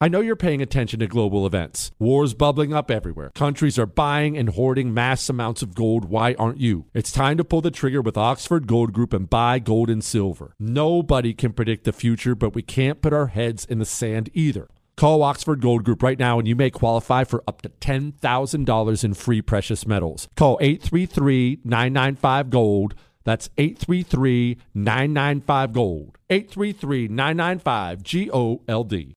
I know you're paying attention to global events. Wars bubbling up everywhere. Countries are buying and hoarding mass amounts of gold. Why aren't you? It's time to pull the trigger with Oxford Gold Group and buy gold and silver. Nobody can predict the future, but we can't put our heads in the sand either. Call Oxford Gold Group right now and you may qualify for up to $10,000 in free precious metals. Call 833 995 Gold. That's 833 995 Gold. 833 995 G O L D.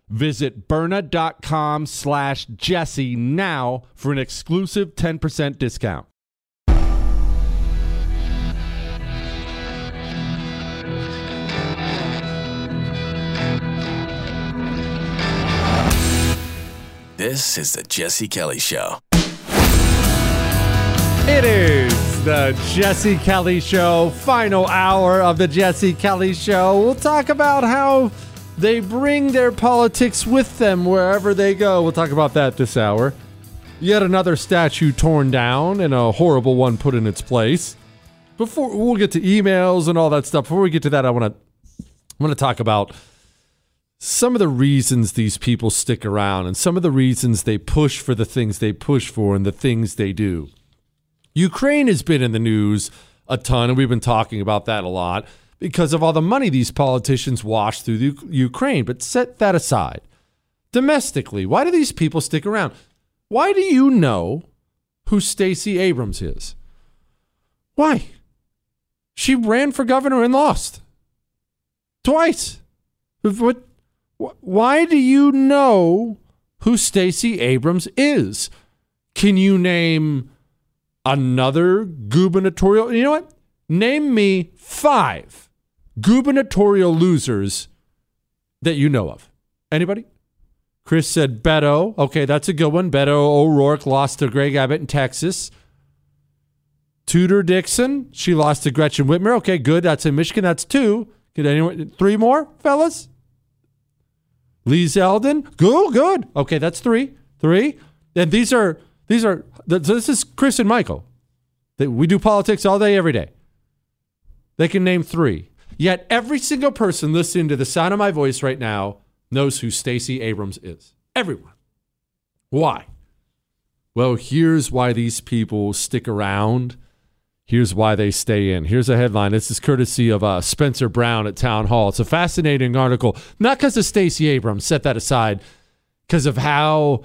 Visit Byrna.com slash Jesse now for an exclusive 10% discount. This is the Jesse Kelly Show. It is the Jesse Kelly Show, final hour of the Jesse Kelly Show. We'll talk about how they bring their politics with them wherever they go. We'll talk about that this hour. Yet another statue torn down and a horrible one put in its place. Before we'll get to emails and all that stuff. Before we get to that, I want to I want to talk about some of the reasons these people stick around and some of the reasons they push for the things they push for and the things they do. Ukraine has been in the news a ton, and we've been talking about that a lot because of all the money these politicians wash through the Ukraine. But set that aside. Domestically, why do these people stick around? Why do you know who Stacey Abrams is? Why? She ran for governor and lost twice. What? Why do you know who Stacey Abrams is? Can you name another gubernatorial? You know what? Name me five gubernatorial losers that you know of. Anybody? Chris said Beto. Okay, that's a good one. Beto O'Rourke lost to Greg Abbott in Texas. Tudor Dixon, she lost to Gretchen Whitmer. Okay, good. That's in Michigan. That's two. Could anyone three more, fellas? Lee Zeldin. Good, good. Okay, that's three. Three. And these are these are this is Chris and Michael. We do politics all day, every day. They can name three. Yet every single person listening to the sound of my voice right now knows who Stacey Abrams is. Everyone. Why? Well, here's why these people stick around. Here's why they stay in. Here's a headline. This is courtesy of uh, Spencer Brown at Town Hall. It's a fascinating article, not because of Stacey Abrams, set that aside, because of how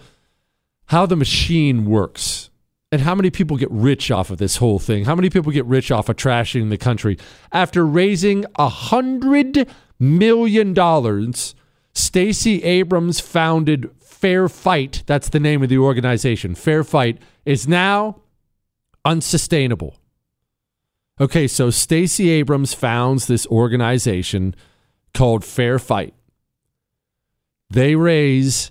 how the machine works and how many people get rich off of this whole thing. How many people get rich off of trashing the country after raising a hundred million dollars? Stacey Abrams founded Fair Fight. That's the name of the organization. Fair Fight is now unsustainable. Okay, so Stacey Abrams founds this organization called Fair Fight. They raise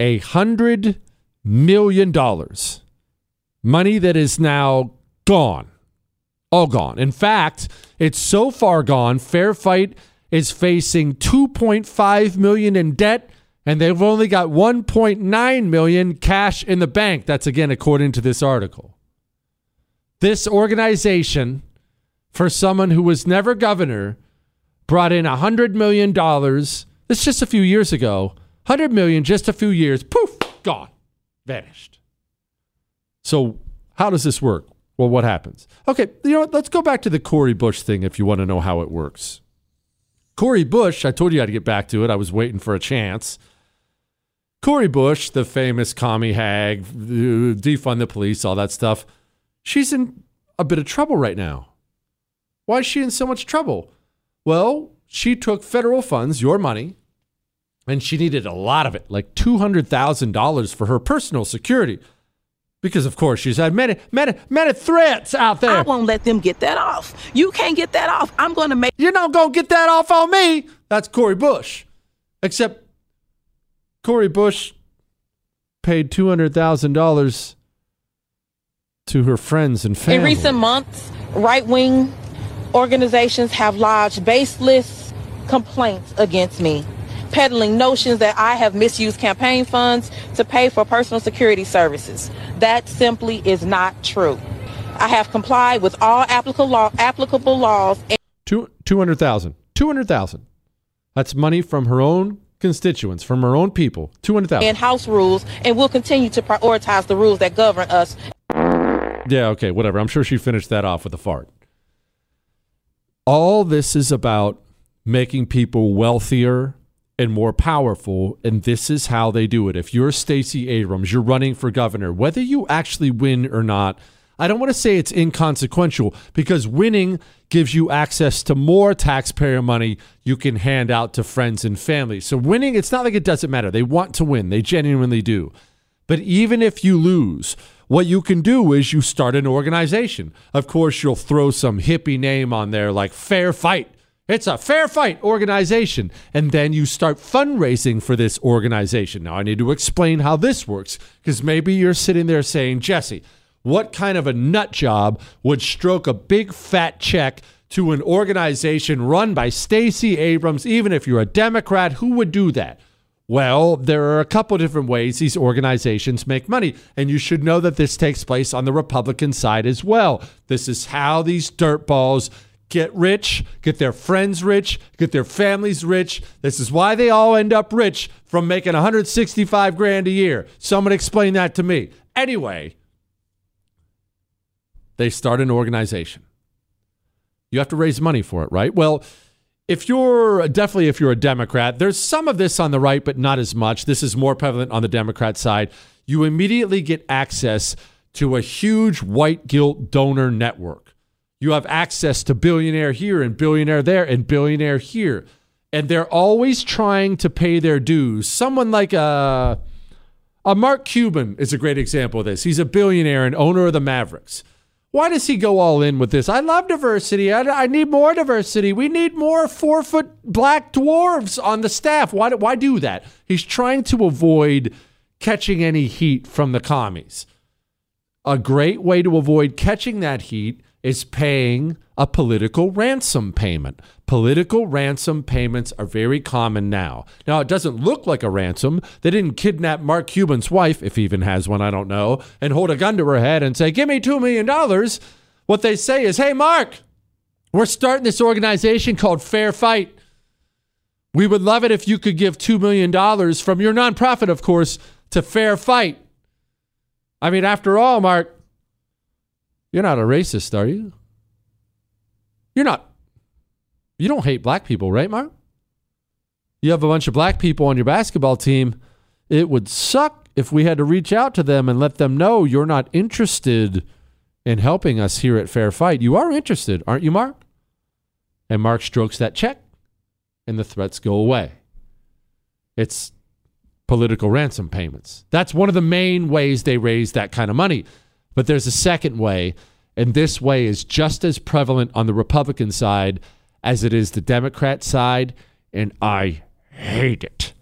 a hundred million dollars, money that is now gone, all gone. In fact, it's so far gone. Fair Fight is facing 2.5 million in debt and they've only got 1.9 million cash in the bank. That's again according to this article. This organization for someone who was never governor brought in 100 million dollars. This just a few years ago. 100 million just a few years. Poof, gone. Vanished. So, how does this work? Well, what happens? Okay, you know what? Let's go back to the Cori Bush thing if you want to know how it works. Cori Bush, I told you I'd get back to it. I was waiting for a chance. Cori Bush, the famous commie hag, defund the police, all that stuff, she's in a bit of trouble right now. Why is she in so much trouble? Well, she took federal funds, your money, and she needed a lot of it, like $200,000 for her personal security. Because of course she's had many, many, many threats out there. I won't let them get that off. You can't get that off. I'm going to make. You're not going to get that off on me. That's Cori Bush. Except Cori Bush paid $200,000 to her friends and family. In recent months, right wing organizations have lodged baseless complaints against me, peddling notions that I have misused campaign funds to pay for personal security services. That simply is not true. I have complied with all applicable, law, applicable laws. Two, 200,000. 200,000. That's money from her own constituents, from her own people. 200,000. And House rules, and we'll continue to prioritize the rules that govern us. Yeah, okay, whatever. I'm sure she finished that off with a fart. All this is about making people wealthier and more powerful, and this is how they do it. If you're Stacey Abrams, you're running for governor, whether you actually win or not, I don't want to say it's inconsequential because winning gives you access to more taxpayer money you can hand out to friends and family. So winning, it's not like it doesn't matter. They want to win, they genuinely do. But even if you lose, what you can do is you start an organization. Of course, you'll throw some hippie name on there like Fair Fight. It's a fair fight organization. And then you start fundraising for this organization. Now, I need to explain how this works because maybe you're sitting there saying, Jesse, what kind of a nut job would stroke a big fat check to an organization run by Stacey Abrams, even if you're a Democrat? Who would do that? Well, there are a couple different ways these organizations make money, and you should know that this takes place on the Republican side as well. This is how these dirtballs get rich, get their friends rich, get their families rich. This is why they all end up rich from making 165 grand a year. Someone explain that to me. Anyway, they start an organization. You have to raise money for it, right? Well, if you're definitely if you're a Democrat, there's some of this on the right, but not as much. This is more prevalent on the Democrat side. You immediately get access to a huge white guilt donor network. You have access to billionaire here and billionaire there and billionaire here. And they're always trying to pay their dues. Someone like a, a Mark Cuban is a great example of this. He's a billionaire and owner of the Mavericks. Why does he go all in with this? I love diversity. I, I need more diversity. We need more four foot black dwarves on the staff. Why, why do that? He's trying to avoid catching any heat from the commies. A great way to avoid catching that heat is paying a political ransom payment. Political ransom payments are very common now. Now, it doesn't look like a ransom. They didn't kidnap Mark Cuban's wife, if he even has one, I don't know, and hold a gun to her head and say, Give me $2 million. What they say is, Hey, Mark, we're starting this organization called Fair Fight. We would love it if you could give $2 million from your nonprofit, of course, to Fair Fight. I mean, after all, Mark, you're not a racist, are you? You're not. You don't hate black people, right, Mark? You have a bunch of black people on your basketball team. It would suck if we had to reach out to them and let them know you're not interested in helping us here at Fair Fight. You are interested, aren't you, Mark? And Mark strokes that check, and the threats go away. It's political ransom payments. That's one of the main ways they raise that kind of money. But there's a second way, and this way is just as prevalent on the Republican side as it is the Democrat side, and I hate it.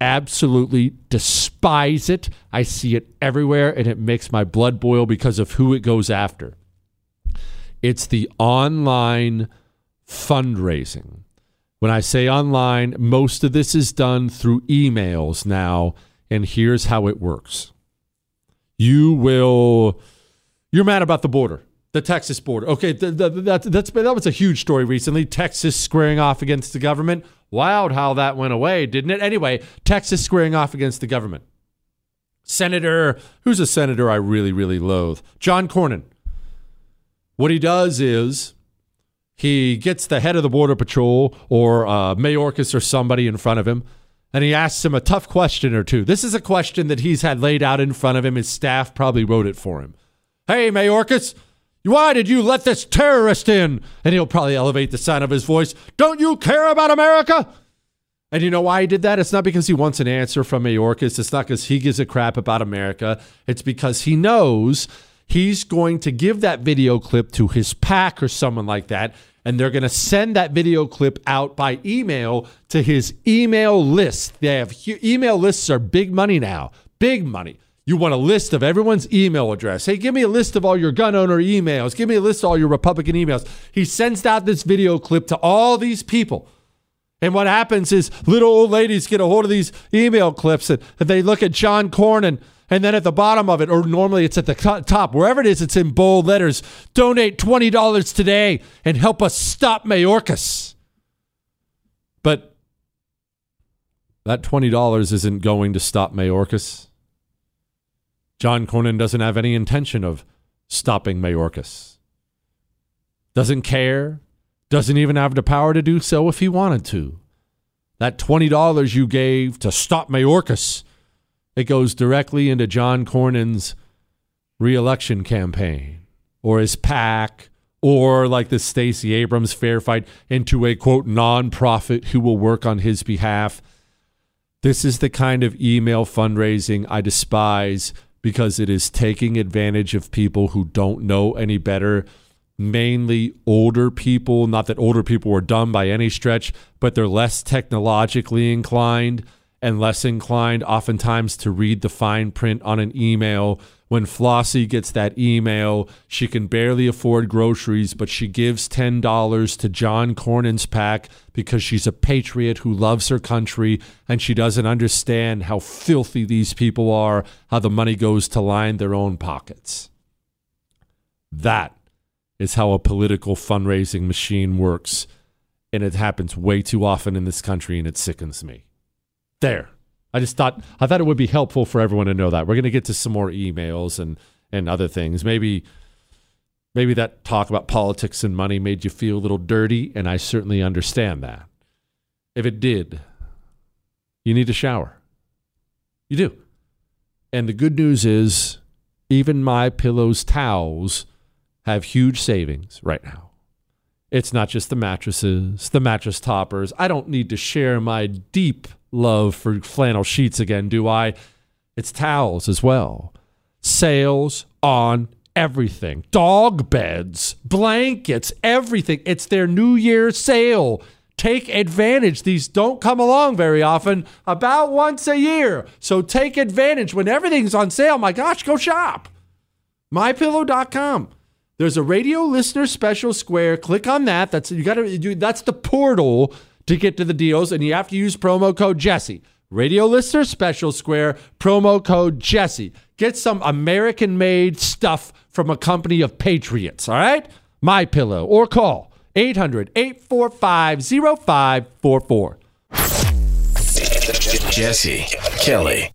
Absolutely despise it. I see it everywhere, and it makes my blood boil because of who it goes after. It's the online fundraising. When I say online, most of this is done through emails now, and here's how it works. You will, you're mad about the border, the Texas border. Okay, th- th- that, that's, that was a huge story recently. Texas squaring off against the government. Wild how that went away, didn't it? Anyway, Texas squaring off against the government. Senator, who's a senator I really, really loathe? John Cornyn. What he does is he gets the head of the Border Patrol or uh, Mayorkas or somebody in front of him, and he asks him a tough question or two. This is a question that he's had laid out in front of him. His staff probably wrote it for him. Hey, Mayorkas, why did you let this terrorist in? And he'll probably elevate the sound of his voice. Don't you care about America? And you know why he did that? It's not because he wants an answer from Mayorkas. It's not because he gives a crap about America. It's because he knows he's going to give that video clip to his PAC or someone like that, and they're going to send that video clip out by email to his email list. They have email lists are big money now, big money. You want a list of everyone's email address. Hey, give me a list of all your gun owner emails. Give me a list of all your Republican emails. He sends out this video clip to all these people. And what happens is little old ladies get a hold of these email clips and, they look at John Cornyn and then at the bottom of it, or normally it's at the top, wherever it is, it's in bold letters donate $20 today and help us stop Mayorkas. But that $20 isn't going to stop Mayorkas. John Cornyn doesn't have any intention of stopping Mayorkas. Doesn't care, doesn't even have the power to do so if he wanted to. That $20 you gave to stop Mayorkas, it goes directly into John Cornyn's reelection campaign or his PAC or like the Stacey Abrams fair fight into a quote nonprofit who will work on his behalf. This is the kind of email fundraising I despise because it is taking advantage of people who don't know any better mainly older people. Not that older people are dumb by any stretch, but they're less technologically inclined and less inclined oftentimes to read the fine print on an email. When Flossie gets that email, she can barely afford groceries, but she gives $10 to John Cornyn's PAC because she's a patriot who loves her country and she doesn't understand how filthy these people are, how the money goes to line their own pockets. That is how a political fundraising machine works. And it happens way too often in this country, and it sickens me. There. I just thought I thought it would be helpful for everyone to know that. We're going to get to some more emails and and other things. Maybe maybe that talk about politics and money made you feel a little dirty, and I certainly understand that. If it did, you need a shower. You do. And the good news is even my pillows towels have huge savings right now. It's not just the mattresses, the mattress toppers. I don't need to share my deep love for flannel sheets again, do I? It's towels as well. Sales on everything dog beds, blankets, everything. It's their New Year's sale. Take advantage. These don't come along very often, about once a year. So take advantage when everything's on sale. My gosh, go shop. MyPillow.com. There's a radio listener special square. Click on that. That's you got to. That's the portal to get to the deals, and you have to use promo code Jesse. Radio listener special square promo code Jesse. Get some American-made stuff from a company of patriots. All right, My Pillow or call 800-845-0544. Jesse Kelly.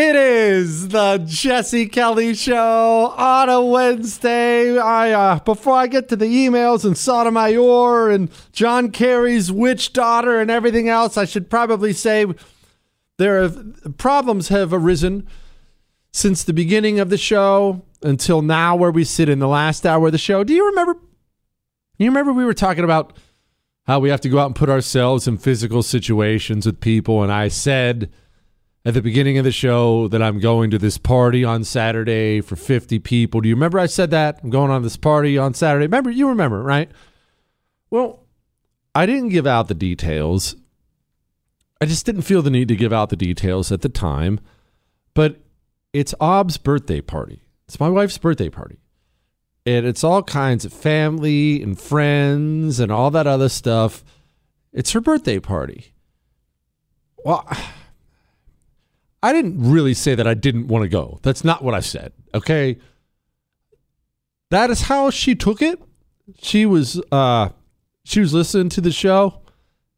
It is the Jesse Kelly Show on a Wednesday. I uh, before I get to the emails and Sotomayor and John Kerry's witch daughter and everything else, I should probably say there have problems have arisen since the beginning of the show until now, where we sit in the last hour of the show. Do you remember? You remember we were talking about how we have to go out and put ourselves in physical situations with people, and I said at the beginning of the show that I'm going to this party on Saturday for 50 people. Do you remember I said that? I'm going on this party on Saturday. Remember, you remember, right? Well, I didn't give out the details. I just didn't feel the need to give out the details at the time. But it's Ob's birthday party. It's my wife's birthday party. And it's all kinds of family and friends and all that other stuff. It's her birthday party. Well, I didn't really say that I didn't want to go. That's not what I said. Okay. That is how she took it. She was uh she was listening to the show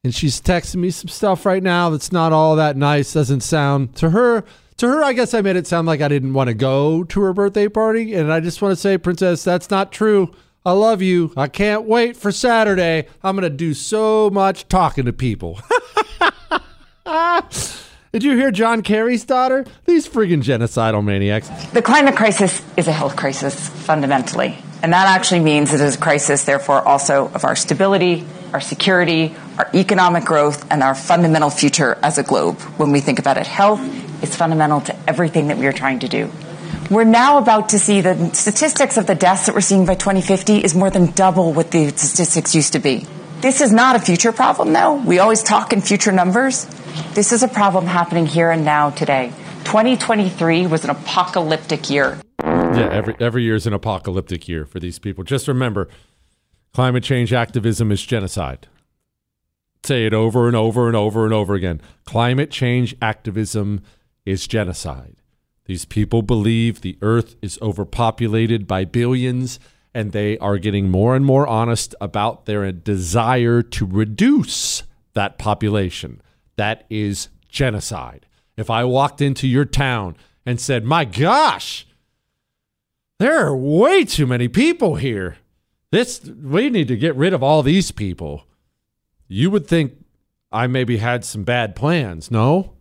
and she's texting me some stuff right now that's not all that nice. Doesn't sound to her to her, I guess I made it sound like I didn't want to go to her birthday party. And I just want to say, Princess, that's not true. I love you. I can't wait for Saturday. I'm going to do so much talking to people. Did you hear John Kerry's daughter? These friggin' genocidal maniacs. The climate crisis is a health crisis, fundamentally. And that actually means it is a crisis, therefore, also of our stability, our security, our economic growth, and our fundamental future as a globe. When we think about it, health is fundamental to everything that we are trying to do. We're now about to see the statistics of the deaths that we're seeing by 2050 is more than double what the statistics used to be. This is not a future problem, though. We always talk in future numbers. This is a problem happening here and now today. 2023 was an apocalyptic year. Yeah, every every year is an apocalyptic year for these people. Just remember, climate change activism is genocide. Say it over and over and over and over again. Climate change activism is genocide. These people believe the earth is overpopulated by billions and they are getting more and more honest about their desire to reduce that population. That is genocide. If I walked into your town and said, My gosh, there are way too many people here. This we need to get rid of all these people. You would think I maybe had some bad plans. No?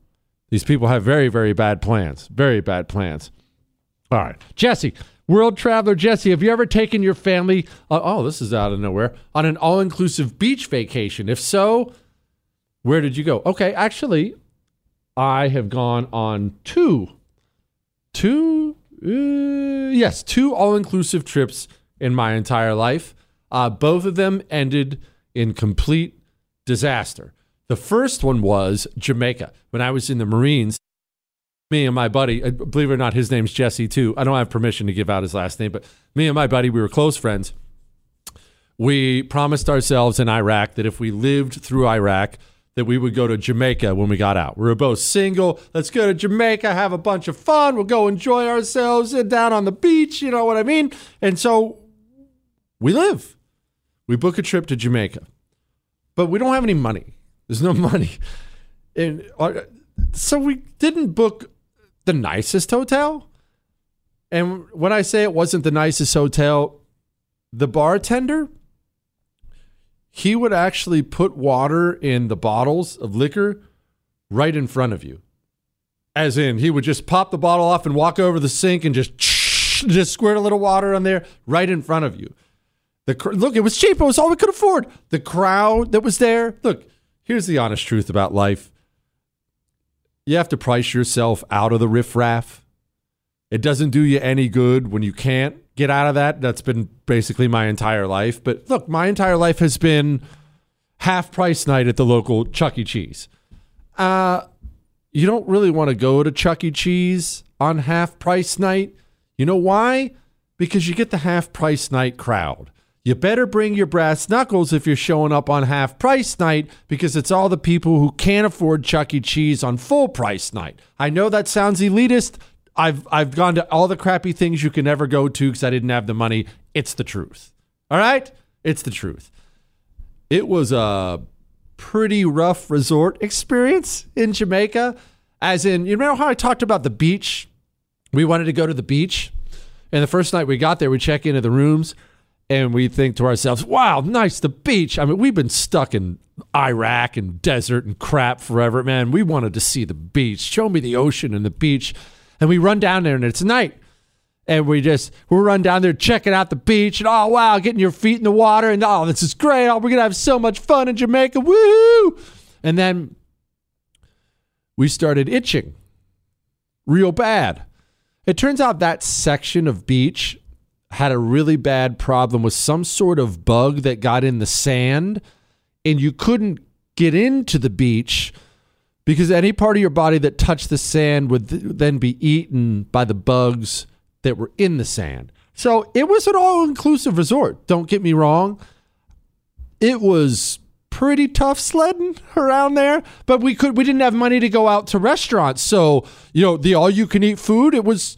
These people have very, very bad plans. Very bad plans. All right. Jesse, World traveler Jesse, have you ever taken your family? Uh, oh, this is out of nowhere on an all-inclusive beach vacation. If so, where did you go? Okay, actually, I have gone on two, two, uh, yes, two all-inclusive trips in my entire life. Uh, both of them ended in complete disaster. The first one was Jamaica when I was in the Marines me and my buddy, uh, believe it or not, his name's Jesse too. I don't have permission to give out his last name, but me and my buddy, we were close friends. We promised ourselves in Iraq that if we lived through Iraq, that we would go to Jamaica when we got out. We were both single. Let's go to Jamaica, have a bunch of fun. We'll go enjoy ourselves sit down on the beach. You know what I mean? And so we live. We book a trip to Jamaica, but we don't have any money. There's no money. And uh, so we didn't book the nicest hotel. And when I say it wasn't the nicest hotel, the bartender, he would actually put water in the bottles of liquor right in front of you. As in, he would just pop the bottle off and walk over the sink and just just squirt a little water on there right in front of you. The look, it was cheap. It was all we could afford. The crowd that was there. Look, here's the honest truth about life. You have to price yourself out of the riffraff. It doesn't do you any good when you can't get out of that. That's been basically my entire life. But look, my entire life has been half price night at the local Chuck E. Cheese. Uh, you don't really want to go to Chuck E. Cheese on half price night. You know why? Because you get the half price night crowd. You better bring your brass knuckles if you're showing up on half price night because it's all the people who can't afford Chuck E. Cheese on full price night. I know that sounds elitist. I've I've gone to all the crappy things you can ever go to because I didn't have the money. It's the truth. All right? It's the truth. It was a pretty rough resort experience in Jamaica. As in, you know how I talked about the beach? We wanted to go to the beach. And the first night we got there, we check into the rooms and we think to ourselves, wow, nice, the beach. I mean, we've been stuck in Iraq and desert and crap forever, man. We wanted to see the beach. Show me the ocean and the beach. And we run down there and it's night. And we just we run down there checking out the beach and oh wow, getting your feet in the water and oh this is great. Oh, we're gonna have so much fun in Jamaica. Woo! And then we started itching real bad. It turns out that section of beach had a really bad problem with some sort of bug that got in the sand and you couldn't get into the beach because any part of your body that touched the sand would th- then be eaten by the bugs that were in the sand. So it was an all inclusive resort. Don't get me wrong. It was pretty tough sledding around there, but we could we didn't have money to go out to restaurants. So, you know, the all you can eat food, it was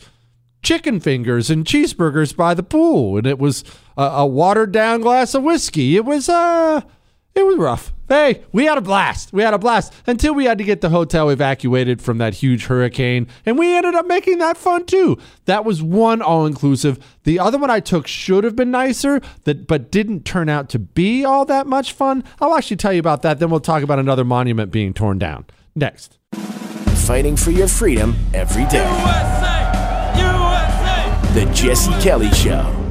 chicken fingers and cheeseburgers by the pool and it was a, a watered down glass of whiskey. It was uh it was rough. Hey, we had a blast. We had a blast until we had to get the hotel evacuated from that huge hurricane. And we ended up making that fun too. That was one all inclusive. The other one I took should have been nicer, that but didn't turn out to be all that much fun. I'll actually tell you about that. Then we'll talk about another monument being torn down. Next. Fighting for your freedom every day. USA! The Jesse Kelly Show.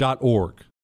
T.org.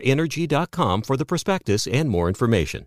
LabradorEnergy.com for the prospectus and more information.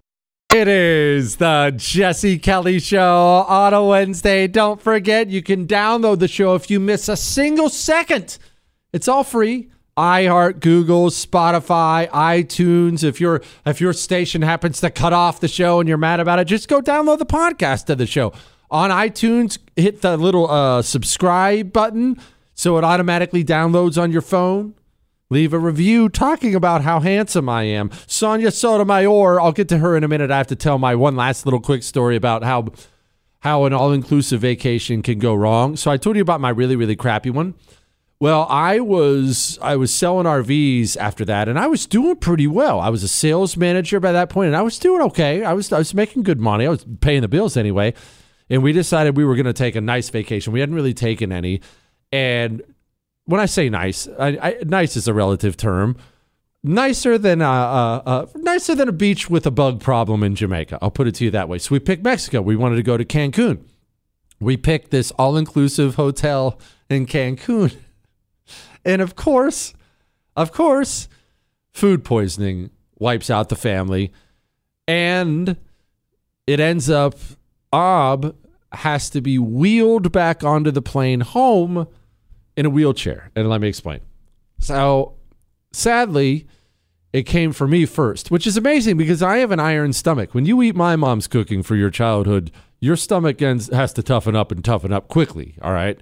It is the Jesse Kelly Show on a Wednesday. Don't forget, you can download the show if you miss a single second. It's all free. iHeart, Google, Spotify, iTunes. If your if your station happens to cut off the show and you're mad about it, just go download the podcast of the show on iTunes. Hit the little uh, subscribe button so it automatically downloads on your phone. Leave a review talking about how handsome I am. Sonia Sotomayor, I'll get to her in a minute. I have to tell my one last little quick story about how how an all-inclusive vacation can go wrong. So I told you about my really really crappy one. Well, I was I was selling RVs after that, and I was doing pretty well. I was a sales manager by that point, and I was doing okay. I was I was making good money. I was paying the bills anyway, and we decided we were going to take a nice vacation. We hadn't really taken any, and when I say nice, I, I, nice is a relative term. Nicer than a, a, a, nicer than a beach with a bug problem in Jamaica. I'll put it to you that way. So we picked Mexico. We wanted to go to Cancun. We picked this all-inclusive hotel in Cancun, and of course, of course, food poisoning wipes out the family, and it ends up Ob has to be wheeled back onto the plane home in a wheelchair. And let me explain. So, sadly, it came for me first, which is amazing because I have an iron stomach. When you eat my mom's cooking for your childhood, your stomach ends, has to toughen up and toughen up quickly. All right.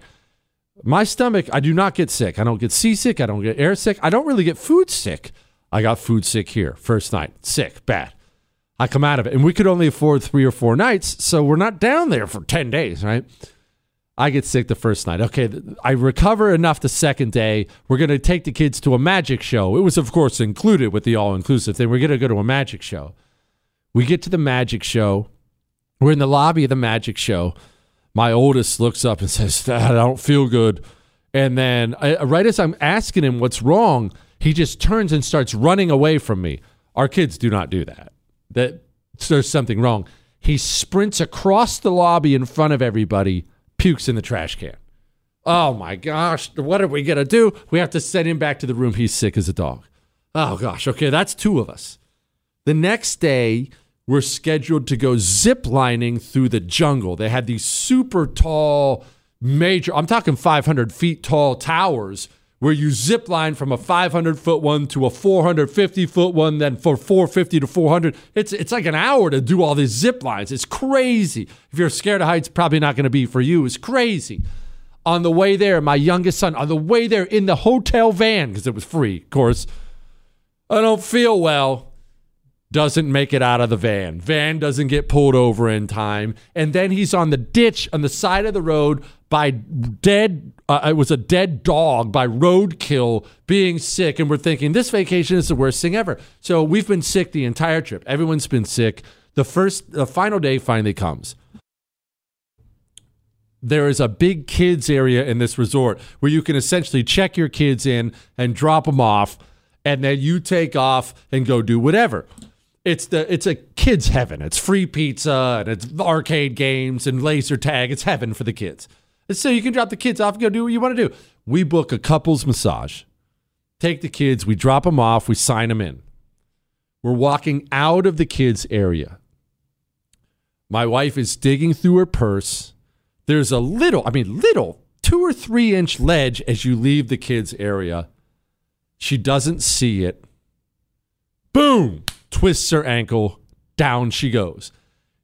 My stomach, I do not get sick. I don't get seasick. I don't get air sick. I don't really get food sick. I got food sick here first night. Sick, bad. I come out of it. And we could only afford three or four nights. So we're not down there for 10 days, right? I get sick the first night. Okay, I recover enough the second day. We're going to take the kids to a magic show. It was, of course, included with the all inclusive thing. We're going to go to a magic show. We get to the magic show. We're in the lobby of the magic show. My oldest looks up and says, I don't feel good. And then, I, right as I'm asking him what's wrong, he just turns and starts running away from me. Our kids do not do that. That there's something wrong. He sprints across the lobby in front of everybody pukes in the trash can. Oh my gosh, what are we going to do? We have to send him back to the room. He's sick as a dog. Oh gosh, okay, that's two of us. The next day, we're scheduled to go zip lining through the jungle. They had these super tall, major, I'm talking 500 feet tall towers where you zip line from a 500 foot one to a 450 foot one, then for 450 to 400. It's it's like an hour to do all these zip lines. It's crazy. If you're scared of heights, probably not going to be for you. It's crazy. On the way there, my youngest son, on the way there in the hotel van because it was free, of course. I don't feel well. Doesn't make it out of the van. Van doesn't get pulled over in time. And then he's on the ditch on the side of the road by dead uh, it was a dead dog by roadkill being sick. And we're thinking this vacation is the worst thing ever. So we've been sick the entire trip. Everyone's been sick. The first the final day finally comes. There is a big kids area in this resort where you can essentially check your kids in and drop them off. And then you take off and go do whatever it's the it's a kids heaven it's free pizza and it's arcade games and laser tag it's heaven for the kids so you can drop the kids off and go do what you want to do. We book a couple's massage, take the kids, we drop them off, we sign them in. We're walking out of the kids' area. My wife is digging through her purse. There's a little, I mean, little, two or three inch ledge as you leave the kids' area. She doesn't see it. Boom! Twists her ankle, down she goes.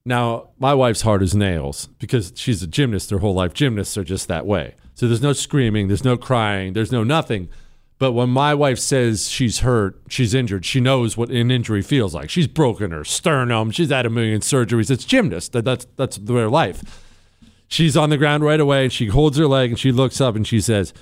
Now, my wife's hard as nails because she's a gymnast her whole life. Gymnasts are just that way. So there's no screaming, there's no crying, there's no nothing. But when my wife says she's hurt, she's injured, she knows what an injury feels like. She's broken her sternum, she's had a million surgeries. It's gymnast. That's that's their life. She's on the ground right away and she holds her leg and she looks up and she says,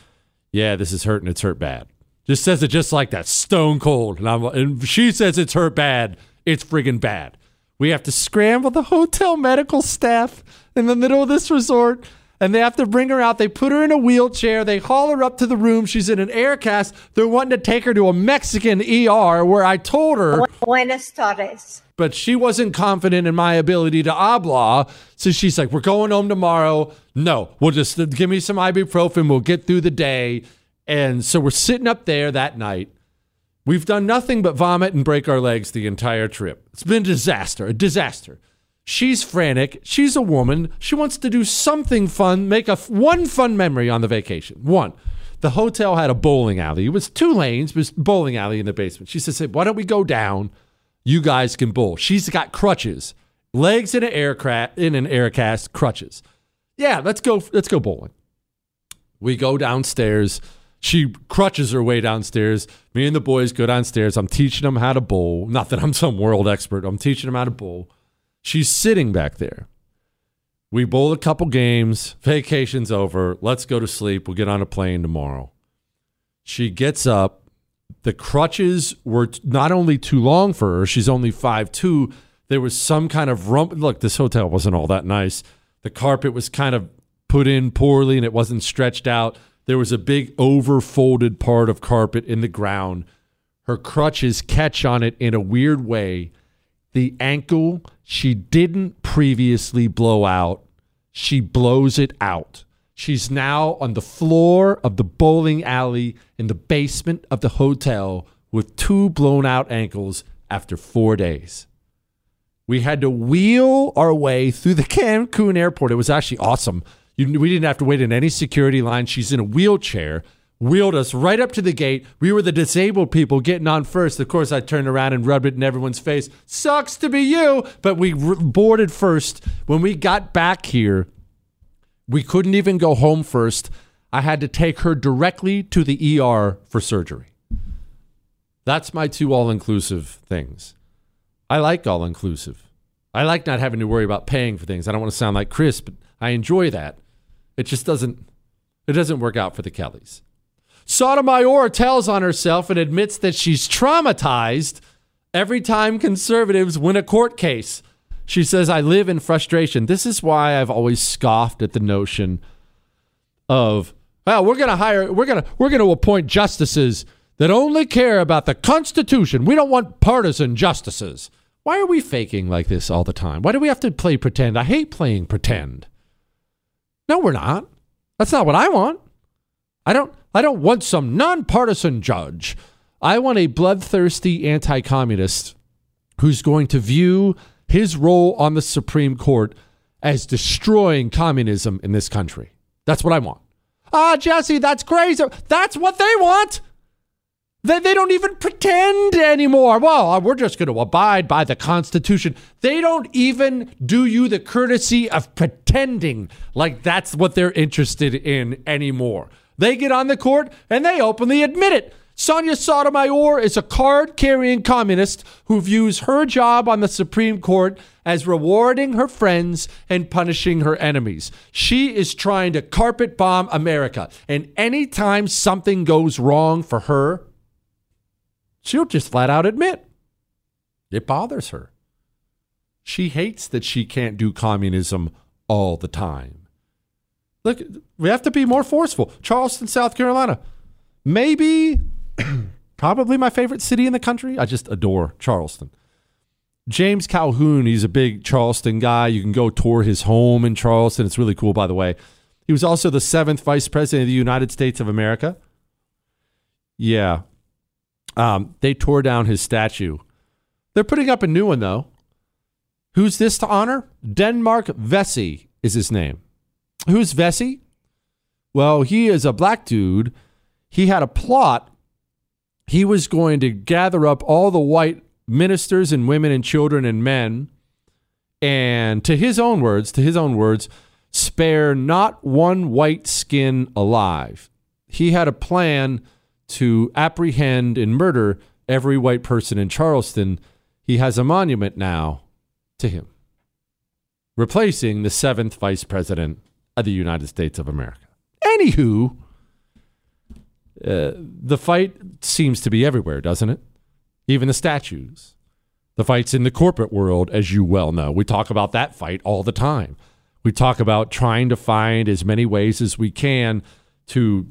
Yeah, this is hurting. It's hurt bad. Just says it just like that, stone cold. And, I'm, and she says it's her bad. It's friggin' bad. We have to scramble the hotel medical staff in the middle of this resort and they have to bring her out. They put her in a wheelchair. They haul her up to the room. She's in an air cast. They're wanting to take her to a Mexican ER where I told her. Buenas tardes. But she wasn't confident in my ability to habla. So she's like, We're going home tomorrow. No, we'll just give me some ibuprofen. We'll get through the day. And so we're sitting up there that night. We've done nothing but vomit and break our legs the entire trip. It's been a disaster, a disaster. She's frantic. She's a woman. She wants to do something fun, make a one fun memory on the vacation. One. The hotel had a bowling alley. It was two lanes, but bowling alley in the basement. She says, "Why don't we go down? You guys can bowl." She's got crutches, legs in an aircraft in an air cast, crutches. Yeah, let's go. Let's go bowling. We go downstairs. She crutches her way downstairs. Me and the boys go downstairs. I'm teaching them how to bowl. Not that I'm some world expert. I'm teaching them how to bowl. She's sitting back there. We bowl a couple games. Vacation's over. Let's go to sleep. We'll get on a plane tomorrow. She gets up. The crutches were not only too long for her, she's only five two. There was some kind of rump. Look, this hotel wasn't all that nice. The carpet was kind of put in poorly and it wasn't stretched out. There was a big overfolded part of carpet in the ground. Her crutches catch on it in a weird way. The ankle she didn't previously blow out, she blows it out. She's now on the floor of the bowling alley in the basement of the hotel with two blown out ankles after four days. We had to wheel our way through the Cancun airport. It was actually awesome. You, we didn't have to wait in any security line. She's in a wheelchair, wheeled us right up to the gate. We were the disabled people getting on first. Of course, I turned around and rubbed it in everyone's face. Sucks to be you, but we boarded first. When we got back here, we couldn't even go home first. I had to take her directly to the ER for surgery. That's my two all inclusive things. I like all inclusive. I like not having to worry about paying for things. I don't want to sound like Chris, but I enjoy that. It just doesn't it doesn't work out for the Kellys. Sotomayor tells on herself and admits that she's traumatized every time conservatives win a court case. She says, I live in frustration. This is why I've always scoffed at the notion of, well, we're gonna hire we're gonna we're gonna appoint justices that only care about the Constitution. We don't want partisan justices. Why are we faking like this all the time? Why do we have to play pretend? I hate playing pretend. No, we're not. That's not what I want. I don't I don't want some nonpartisan judge. I want a bloodthirsty anti-communist who's going to view his role on the Supreme Court as destroying communism in this country. That's what I want. Ah, Jesse, that's crazy. That's what they want. They, they don't even pretend anymore. Well, uh, we're just going to abide by the Constitution. They don't even do you the courtesy of pretending like that's what they're interested in anymore. They get on the court and they openly admit it. Sonia Sotomayor is a card carrying communist who views her job on the Supreme Court as rewarding her friends and punishing her enemies. She is trying to carpet bomb America. And anytime something goes wrong for her, she'll just flat out admit it bothers her. She hates that she can't do communism all the time. Look, we have to be more forceful. Charleston, South Carolina. Maybe, probably my favorite city in the country. I just adore Charleston. James Calhoun, he's a big Charleston guy. You can go tour his home in Charleston. It's really cool, by the way. He was also the seventh vice president of the United States of America. Yeah. Um, they tore down his statue. They're putting up a new one, though. Who's this to honor? Denmark Vesey is his name. Who's Vesey? Well, he is a black dude. He had a plot. He was going to gather up all the white ministers and women and children and men. And to his own words, to his own words, spare not one white skin alive. He had a plan to apprehend and murder every white person in Charleston. He has a monument now to him, replacing the seventh vice president of the United States of America. Anywho, uh, the fight seems to be everywhere, doesn't it? Even the statues. The fight's in the corporate world, as you well know. We talk about that fight all the time. We talk about trying to find as many ways as we can to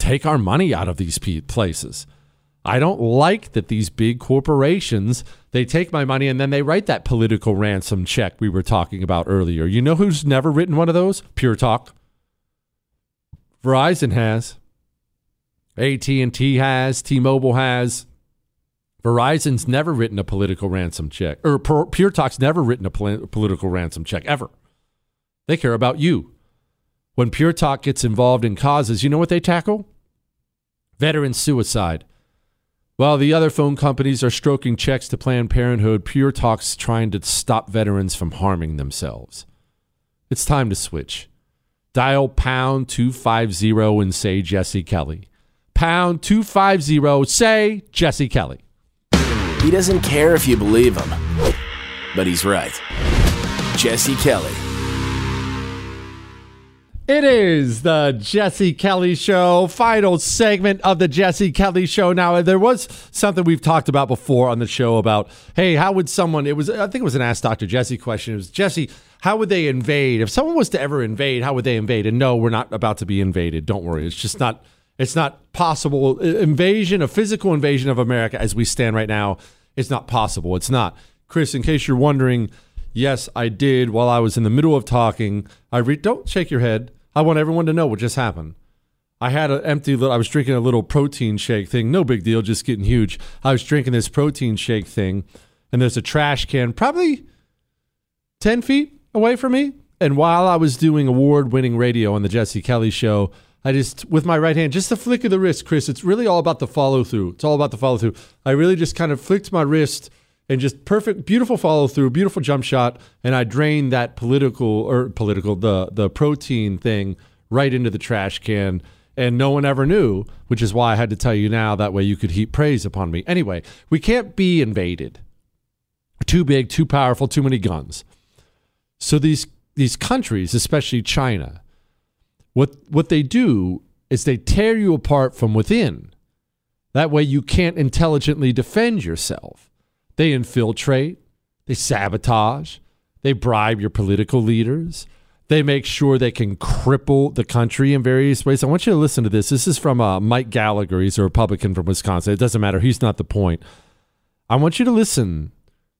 take our money out of these places. I don't like that these big corporations they take my money and then they write that political ransom check we were talking about earlier. You know who's never written one of those? Pure Talk. Verizon has. AT&T has, T-Mobile has. Verizon's never written a political ransom check, or Pure Talk's never written a pol- political ransom check ever. They care about you. When Pure Talk gets involved in causes, you know what they tackle? Veteran suicide. While the other phone companies are stroking checks to Planned Parenthood, Pure Talk's trying to stop veterans from harming themselves. It's time to switch. Dial pound 250 and say Jesse Kelly. Pound 250, say Jesse Kelly. He doesn't care if you believe him, but he's right. Jesse Kelly. It is the Jesse Kelly Show, final segment of the Jesse Kelly Show. Now, there was something we've talked about before on the show about, hey, how would someone, it was, I think it was an Ask Dr. Jesse question. It was, Jesse, how would they invade? If someone was to ever invade, how would they invade? And no, we're not about to be invaded. Don't worry. It's just not it's not possible. Invasion, a physical invasion of America as we stand right now, it's not possible. It's not. Chris, in case you're wondering, yes, I did while I was in the middle of talking. I re- don't shake your head. I want everyone to know what just happened. I had an empty little, I was drinking a little protein shake thing. No big deal, just getting huge. I was drinking this protein shake thing, and there's a trash can probably 10 feet away from me. And while I was doing award winning radio on the Jesse Kelly show, I just, with my right hand, just a flick of the wrist, Chris. It's really all about the follow through. It's all about the follow through. I really just kind of flicked my wrist and just perfect, beautiful follow through, beautiful jump shot, and I drained that political or political the the protein thing right into the trash can, and no one ever knew, which is why I had to tell you now. That way you could heap praise upon me. Anyway, we can't be invaded. Too big, too powerful, too many guns. So these these countries, especially China, what what they do is they tear you apart from within. That way you can't intelligently defend yourself. They infiltrate, they sabotage, they bribe your political leaders. They make sure they can cripple the country in various ways. I want you to listen to this. This is from uh, Mike Gallagher. He's a Republican from Wisconsin. It doesn't matter. He's not the point. I want you to listen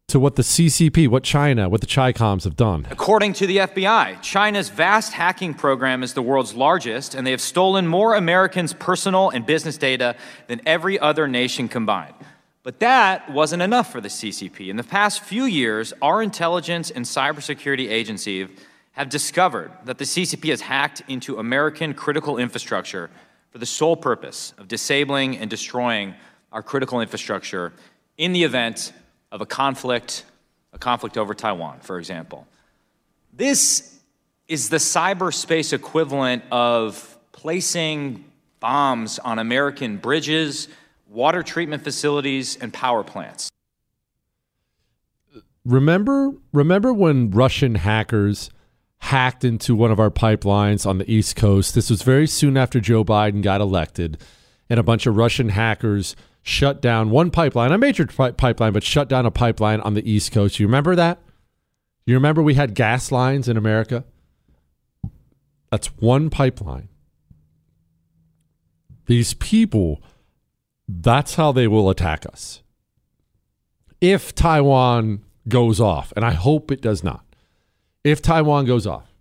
to what the CCP, what China, what the Chicoms have done. According to the FBI, China's vast hacking program is the world's largest, and they have stolen more Americans' personal and business data than every other nation combined. But that wasn't enough for the CCP. In the past few years, our intelligence and cybersecurity agencies have discovered that the CCP has hacked into American critical infrastructure for the sole purpose of disabling and destroying our critical infrastructure in the event of a conflict, a conflict over Taiwan, for example. This is the cyberspace equivalent of placing bombs on American bridges, water treatment facilities, and power plants. Remember, remember when Russian hackers hacked into one of our pipelines on the East Coast? This was very soon after Joe Biden got elected, and a bunch of Russian hackers shut down one pipeline, a major pipeline, but shut down a pipeline on the East Coast. You remember that? You remember we had gas lines in America? That's one pipeline. These people, that's how they will attack us. If Taiwan goes off, and I hope it does not, if Taiwan goes off,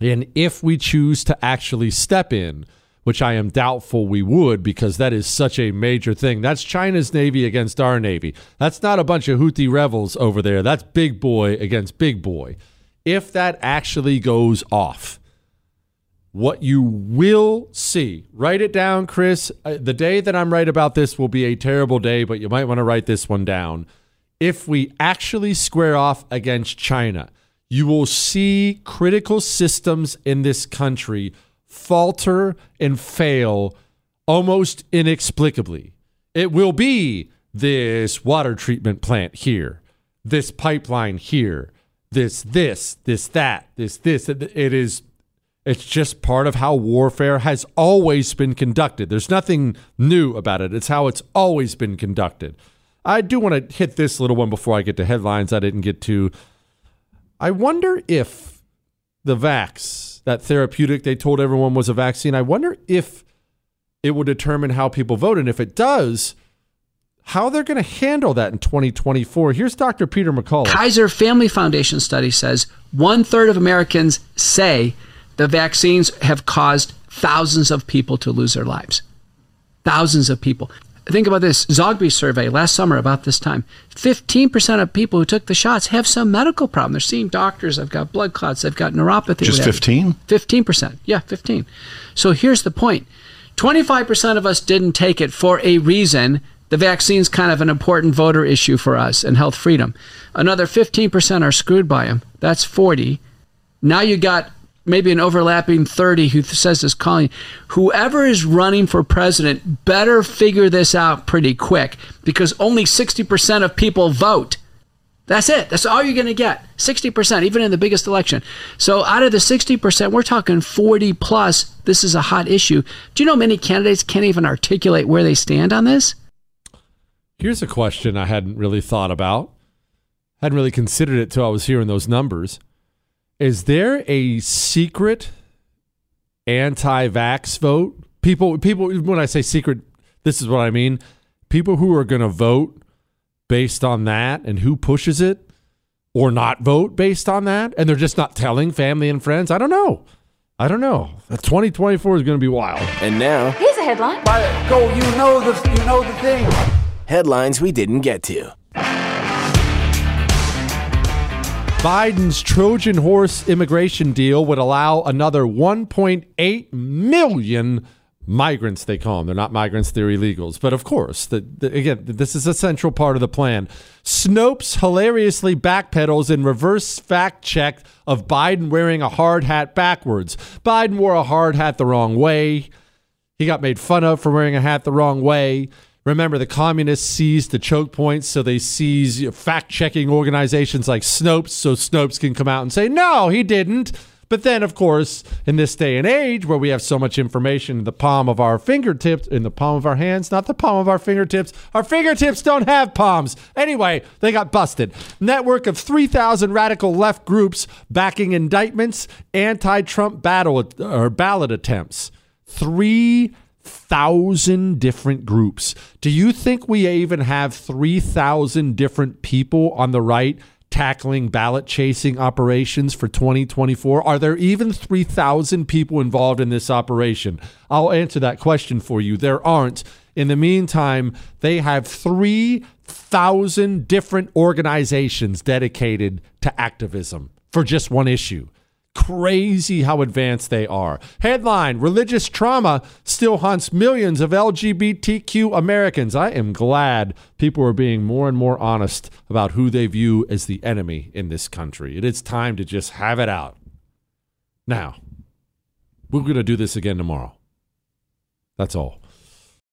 and if we choose to actually step in which I am doubtful we would because that is such a major thing. That's China's Navy against our Navy. That's not a bunch of Houthi rebels over there. That's big boy against big boy. If that actually goes off, what you will see. Write it down, Chris. Uh, the day that I'm right about this will be a terrible day, but you might want to write this one down. If we actually square off against China, you will see critical systems in this country falter and fail almost inexplicably. It will be this water treatment plant here, this pipeline here, this, this, this, that, this, this. It is it's just part of how warfare has always been conducted. There's nothing new about it. It's how it's always been conducted. I do want to hit this little one before I get to headlines I didn't get to. I wonder if the vax, that therapeutic they told everyone was a vaccine, I wonder if it will determine how people vote. And if it does, how they're going to handle that in 2024. Here's Dr. Peter McCullough. Kaiser Family Foundation study says one third of Americans say the vaccines have caused thousands of people to lose their lives. Thousands of people. Think about this Zogby survey last summer about this time. 15% of people who took the shots have some medical problem. They're seeing doctors. They've got blood clots. They've got neuropathy. Just 15? 15%. Yeah, 15. So here's the point 25% of us didn't take it for a reason. The vaccine's kind of an important voter issue for us and health freedom. Another 15% are screwed by them. That's 40. Now you got maybe an overlapping 30 who says this calling whoever is running for president better figure this out pretty quick because only 60% of people vote. That's it. That's all you're going to get 60% even in the biggest election. So out of the 60% we're talking 40 plus. This is a hot issue. Do you know many candidates can't even articulate where they stand on this? Here's a question i hadn't really thought about. Hadn't really considered it till i was hearing those numbers is there a secret anti-vax vote? People, people. When I say secret, this is what I mean. People who are going to vote based on that, and who pushes it, or not vote based on that, and they're just not telling family and friends. I don't know. I don't know. 2024 is going to be wild. And now, here's a headline. Go, you know the, you know the thing. Headlines we didn't get to. Biden's Trojan horse immigration deal would allow another 1.8 million migrants, they call them. They're not migrants, they're illegals. But of course, the, the, again, this is a central part of the plan. Snopes hilariously backpedals in reverse fact check of Biden wearing a hard hat backwards. Biden wore a hard hat the wrong way. He got made fun of for wearing a hat the wrong way. Remember, the communists seized the choke points, so they seize fact checking organizations like Snopes, so Snopes can come out and say, no, he didn't. But then, of course, in this day and age where we have so much information in the palm of our fingertips, in the palm of our hands, not the palm of our fingertips, our fingertips don't have palms. Anyway, they got busted. Network of 3,000 radical left groups backing indictments, anti Trump battle or ballot attempts. Three thousand different groups. Do you think we even have three thousand different people on the right tackling ballot chasing operations for 2024? Are there even 3,000 people involved in this operation? I'll answer that question for you. There aren't. In the meantime, they have 3,000 different organizations dedicated to activism for just one issue crazy how advanced they are. Headline Religious trauma still haunts millions of LGBTQ Americans. I am glad people are being more and more honest about who they view as the enemy in this country. It is time to just have it out. Now, we're going to do this again tomorrow. That's all.